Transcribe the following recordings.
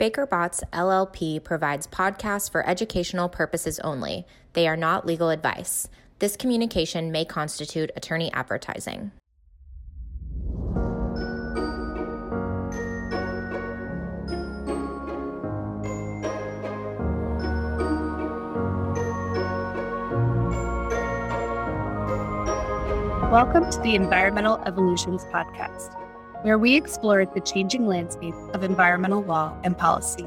Baker Botts LLP provides podcasts for educational purposes only. They are not legal advice. This communication may constitute attorney advertising. Welcome to the Environmental Evolutions Podcast, where we explore the changing landscape of environmental law and policy.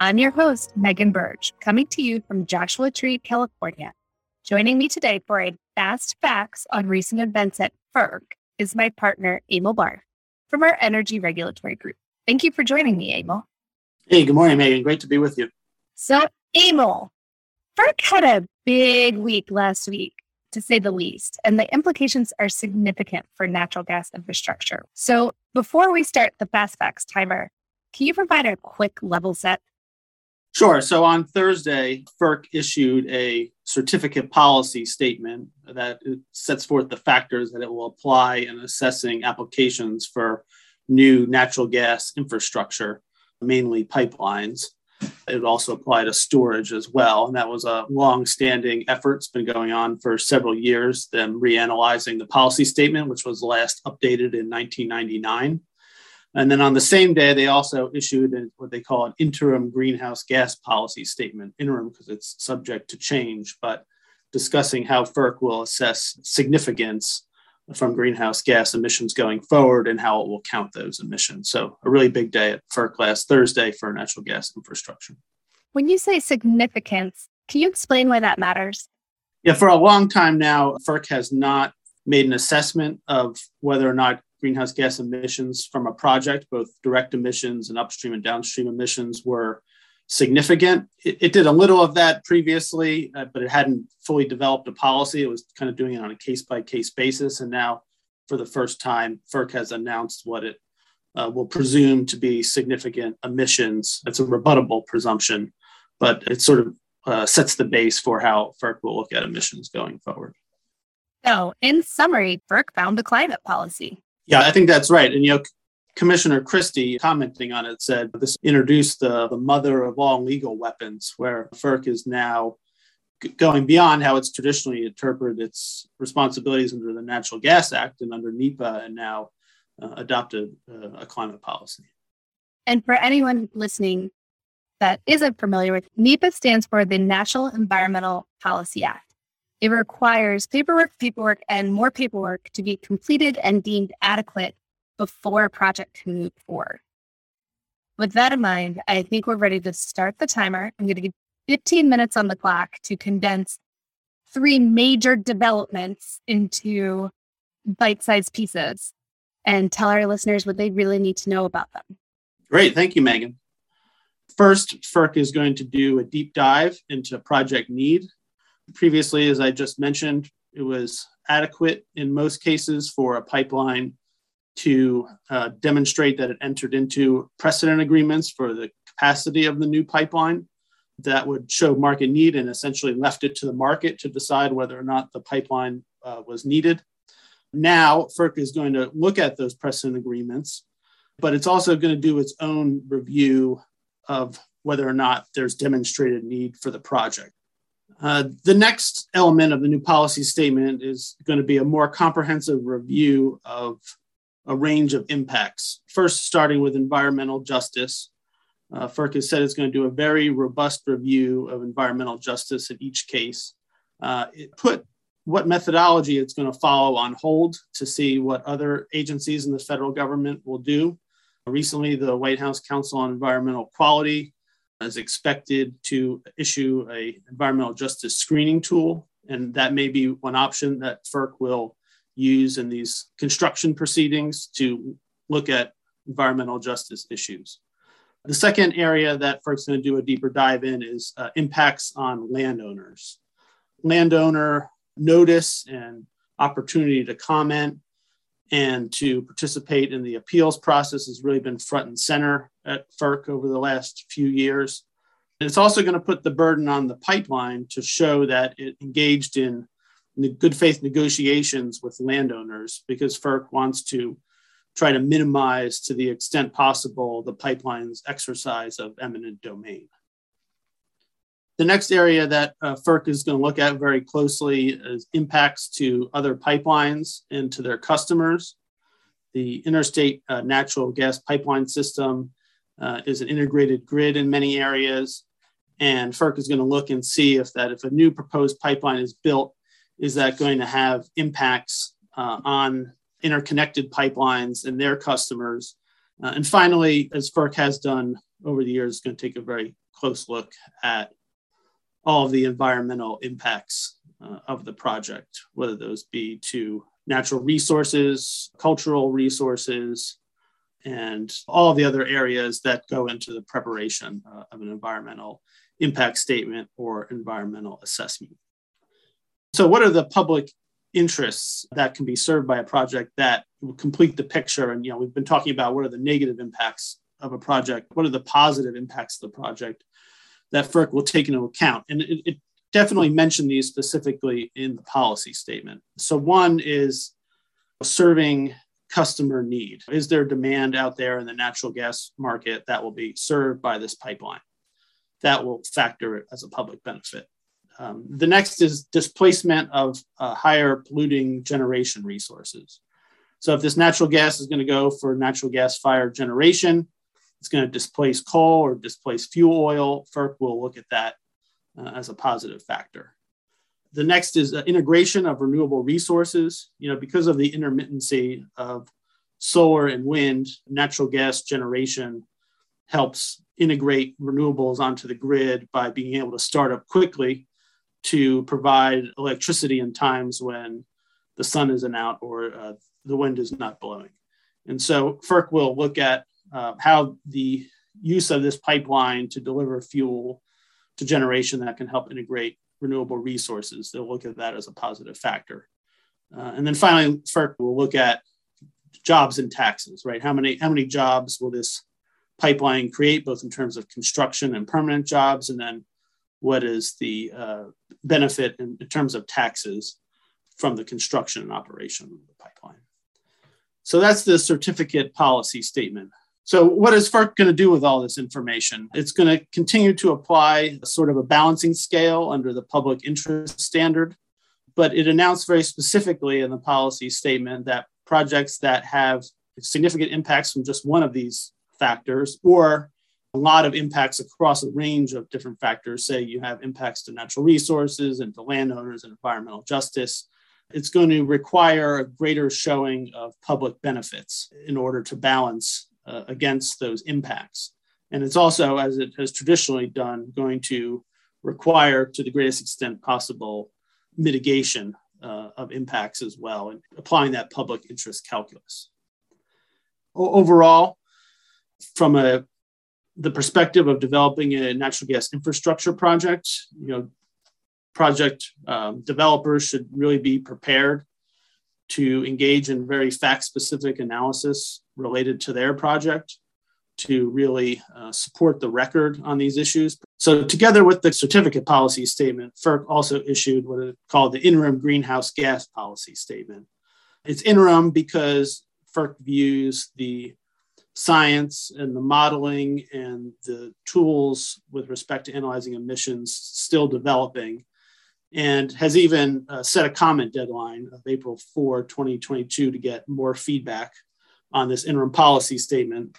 I'm your host, Megan Berge, coming to you from Joshua Tree, California. Joining me today for a fast facts on recent events at FERC is my partner, Emil Barth, from our Energy Regulatory Group. Thank you for joining me, Emil. Hey, good morning, Megan. Great to be with you. So, Emil, FERC had a big week last week to say the least, and the implications are significant for natural gas infrastructure. So, before we start the Fast Facts timer, can you provide a quick level set? Sure. So on Thursday, FERC issued a certificate policy statement that sets forth the factors that it will apply in assessing applications for new natural gas infrastructure, mainly pipelines. It would also apply to storage as well. And that was a long standing effort. It's been going on for several years, them reanalyzing the policy statement, which was last updated in 1999. And then on the same day, they also issued what they call an interim greenhouse gas policy statement, interim because it's subject to change, but discussing how FERC will assess significance from greenhouse gas emissions going forward and how it will count those emissions. So, a really big day at FERC last Thursday for natural gas infrastructure. When you say significance, can you explain why that matters? Yeah, for a long time now, FERC has not made an assessment of whether or not greenhouse gas emissions from a project, both direct emissions and upstream and downstream emissions, were significant. It, it did a little of that previously, uh, but it hadn't fully developed a policy. It was kind of doing it on a case by case basis. And now, for the first time, FERC has announced what it uh, will presume to be significant emissions. It's a rebuttable presumption, but it sort of uh, sets the base for how FERC will look at emissions going forward. So, in summary, FERC found a climate policy. Yeah, I think that's right. And, you know, Commissioner Christie, commenting on it, said this introduced the, the mother of all legal weapons, where FERC is now going beyond how it's traditionally interpreted its responsibilities under the Natural Gas Act and under NEPA, and now uh, adopted uh, a climate policy. And for anyone listening that isn't familiar with, NEPA stands for the National Environmental Policy Act. It requires paperwork, paperwork, and more paperwork to be completed and deemed adequate before a project can move forward. With that in mind, I think we're ready to start the timer. I'm going to give 15 minutes on the clock to condense three major developments into bite sized pieces and tell our listeners what they really need to know about them. Great. Thank you, Megan. First, FERC is going to do a deep dive into project need. Previously, as I just mentioned, it was adequate in most cases for a pipeline to uh, demonstrate that it entered into precedent agreements for the capacity of the new pipeline that would show market need and essentially left it to the market to decide whether or not the pipeline uh, was needed. Now, FERC is going to look at those precedent agreements, but it's also going to do its own review of whether or not there's demonstrated need for the project. Uh, the next element of the new policy statement is going to be a more comprehensive review of a range of impacts. First, starting with environmental justice. Uh, FERC has said it's going to do a very robust review of environmental justice in each case. Uh, it put what methodology it's going to follow on hold to see what other agencies in the federal government will do. Recently, the White House Council on Environmental Quality is expected to issue a environmental justice screening tool, and that may be one option that FERC will use in these construction proceedings to look at environmental justice issues. The second area that FERC's going to do a deeper dive in is uh, impacts on landowners. Landowner notice and opportunity to comment and to participate in the appeals process has really been front and center at FERC over the last few years. And it's also going to put the burden on the pipeline to show that it engaged in good faith negotiations with landowners because FERC wants to try to minimize to the extent possible the pipeline's exercise of eminent domain. The next area that uh, FERC is going to look at very closely is impacts to other pipelines and to their customers. The interstate uh, natural gas pipeline system uh, is an integrated grid in many areas. And FERC is going to look and see if that if a new proposed pipeline is built, is that going to have impacts uh, on interconnected pipelines and their customers. Uh, and finally, as FERC has done over the years, is going to take a very close look at all of the environmental impacts uh, of the project, whether those be to natural resources, cultural resources, and all the other areas that go into the preparation uh, of an environmental impact statement or environmental assessment. So, what are the public interests that can be served by a project that will complete the picture? And you know, we've been talking about what are the negative impacts of a project, what are the positive impacts of the project, that FERC will take into account. And it, it definitely mentioned these specifically in the policy statement. So, one is serving customer need. Is there demand out there in the natural gas market that will be served by this pipeline? That will factor as a public benefit. Um, the next is displacement of uh, higher polluting generation resources. So, if this natural gas is going to go for natural gas fired generation, it's going to displace coal or displace fuel oil. FERC will look at that uh, as a positive factor. The next is uh, integration of renewable resources. You know, because of the intermittency of solar and wind, natural gas generation helps integrate renewables onto the grid by being able to start up quickly to provide electricity in times when the sun isn't out or uh, the wind is not blowing. And so FERC will look at uh, how the use of this pipeline to deliver fuel to generation that can help integrate renewable resources. They'll look at that as a positive factor. Uh, and then finally, FERC will look at jobs and taxes, right? How many, how many jobs will this pipeline create, both in terms of construction and permanent jobs? And then what is the uh, benefit in, in terms of taxes from the construction and operation of the pipeline? So that's the certificate policy statement. So, what is FERC going to do with all this information? It's going to continue to apply a sort of a balancing scale under the public interest standard, but it announced very specifically in the policy statement that projects that have significant impacts from just one of these factors or a lot of impacts across a range of different factors, say you have impacts to natural resources and to landowners and environmental justice, it's going to require a greater showing of public benefits in order to balance uh, against those impacts. And it's also, as it has traditionally done, going to require, to the greatest extent possible, mitigation uh, of impacts as well, and applying that public interest calculus. O- overall, from a the perspective of developing a natural gas infrastructure project, you know, project um, developers should really be prepared to engage in very fact specific analysis related to their project to really uh, support the record on these issues. So, together with the certificate policy statement, FERC also issued what is called the interim greenhouse gas policy statement. It's interim because FERC views the science and the modeling and the tools with respect to analyzing emissions still developing and has even uh, set a comment deadline of April 4, 2022 to get more feedback on this interim policy statement.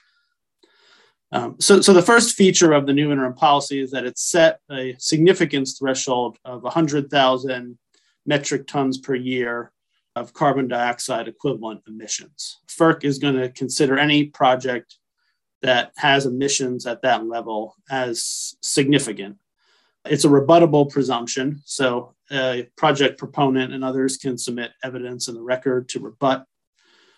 Um, so, so the first feature of the new interim policy is that it set a significance threshold of 100,000 metric tons per year of carbon dioxide equivalent emissions. FERC is going to consider any project that has emissions at that level as significant it's a rebuttable presumption. So a project proponent and others can submit evidence in the record to rebut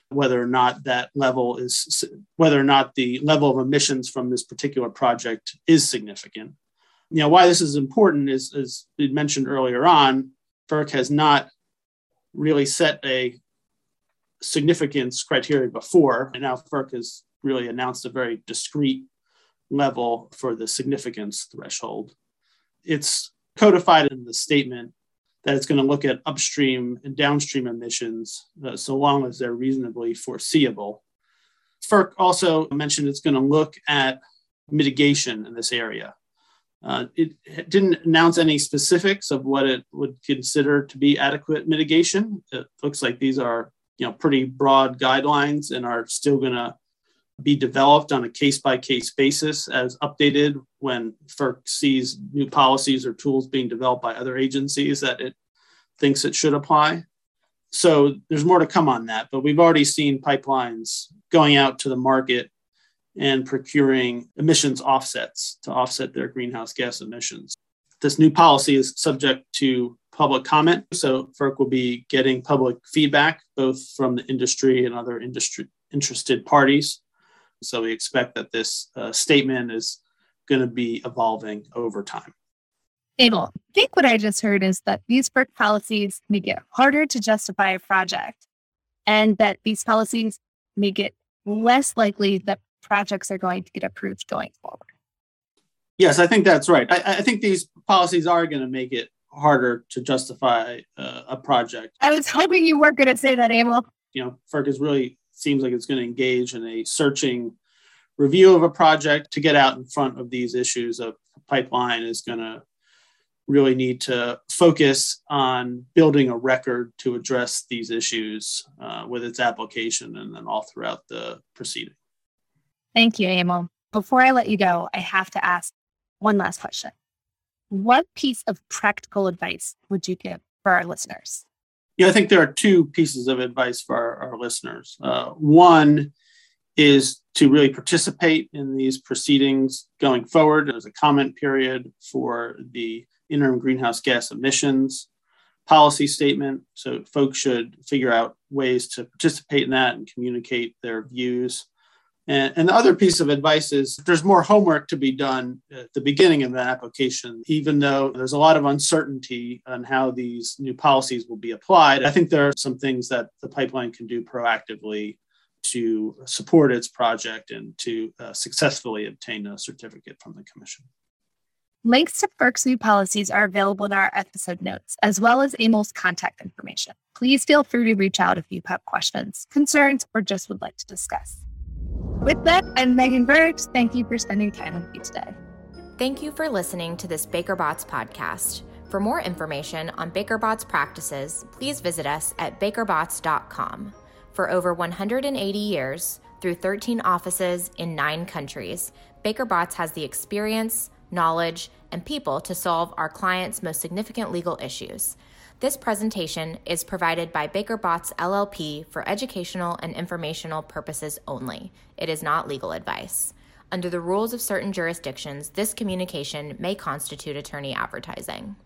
whether or not that level is whether or not the level of emissions from this particular project is significant. You know why this is important is as we mentioned earlier on, FERC has not really set a significance criteria before, and now FERC has really announced a very discrete level for the significance threshold it's codified in the statement that it's going to look at upstream and downstream emissions uh, so long as they're reasonably foreseeable. FERC also mentioned it's going to look at mitigation in this area. Uh, it didn't announce any specifics of what it would consider to be adequate mitigation. It looks like these are, you know, pretty broad guidelines and are still going to be developed on a case by case basis as updated when FERC sees new policies or tools being developed by other agencies that it thinks it should apply. So there's more to come on that, but we've already seen pipelines going out to the market and procuring emissions offsets to offset their greenhouse gas emissions. This new policy is subject to public comment, so FERC will be getting public feedback both from the industry and other industry interested parties. So we expect that this uh, statement is going to be evolving over time. Emil, I think what I just heard is that these FERC policies make it harder to justify a project and that these policies make it less likely that projects are going to get approved going forward. Yes, I think that's right. I, I think these policies are going to make it harder to justify uh, a project. I was hoping you weren't going to say that, Emil. You know, FERC is really seems like it's going to engage in a searching review of a project to get out in front of these issues A pipeline is going to really need to focus on building a record to address these issues uh, with its application and then all throughout the proceeding. Thank you, Emil. Before I let you go, I have to ask one last question. What piece of practical advice would you give for our listeners? Yeah, I think there are two pieces of advice for our, our listeners. Uh, one is to really participate in these proceedings going forward. There's a comment period for the interim greenhouse gas emissions policy statement. So folks should figure out ways to participate in that and communicate their views. And, and, the other piece of advice is there's more homework to be done at the beginning of the application, even though there's a lot of uncertainty on how these new policies will be applied. I think there are some things that the pipeline can do proactively to support its project and to uh, successfully obtain a certificate from the Commission. Links to FERC's new policies are available in our episode notes, as well as Emil's contact information. Please feel free to reach out if you have questions, concerns, or just would like to discuss. With that, I'm Megan Berge. Thank you for spending time with me today. Thank you for listening to this Baker Botts podcast. For more information on Baker Botts practices, please visit us at bakerbotts.com. For over 180 years, through 13 offices in nine countries, Baker Botts has the experience, knowledge, and people to solve our clients' most significant legal issues. This presentation is provided by Baker Botts LLP for educational and informational purposes only. It is not legal advice. Under the rules of certain jurisdictions, this communication may constitute attorney advertising.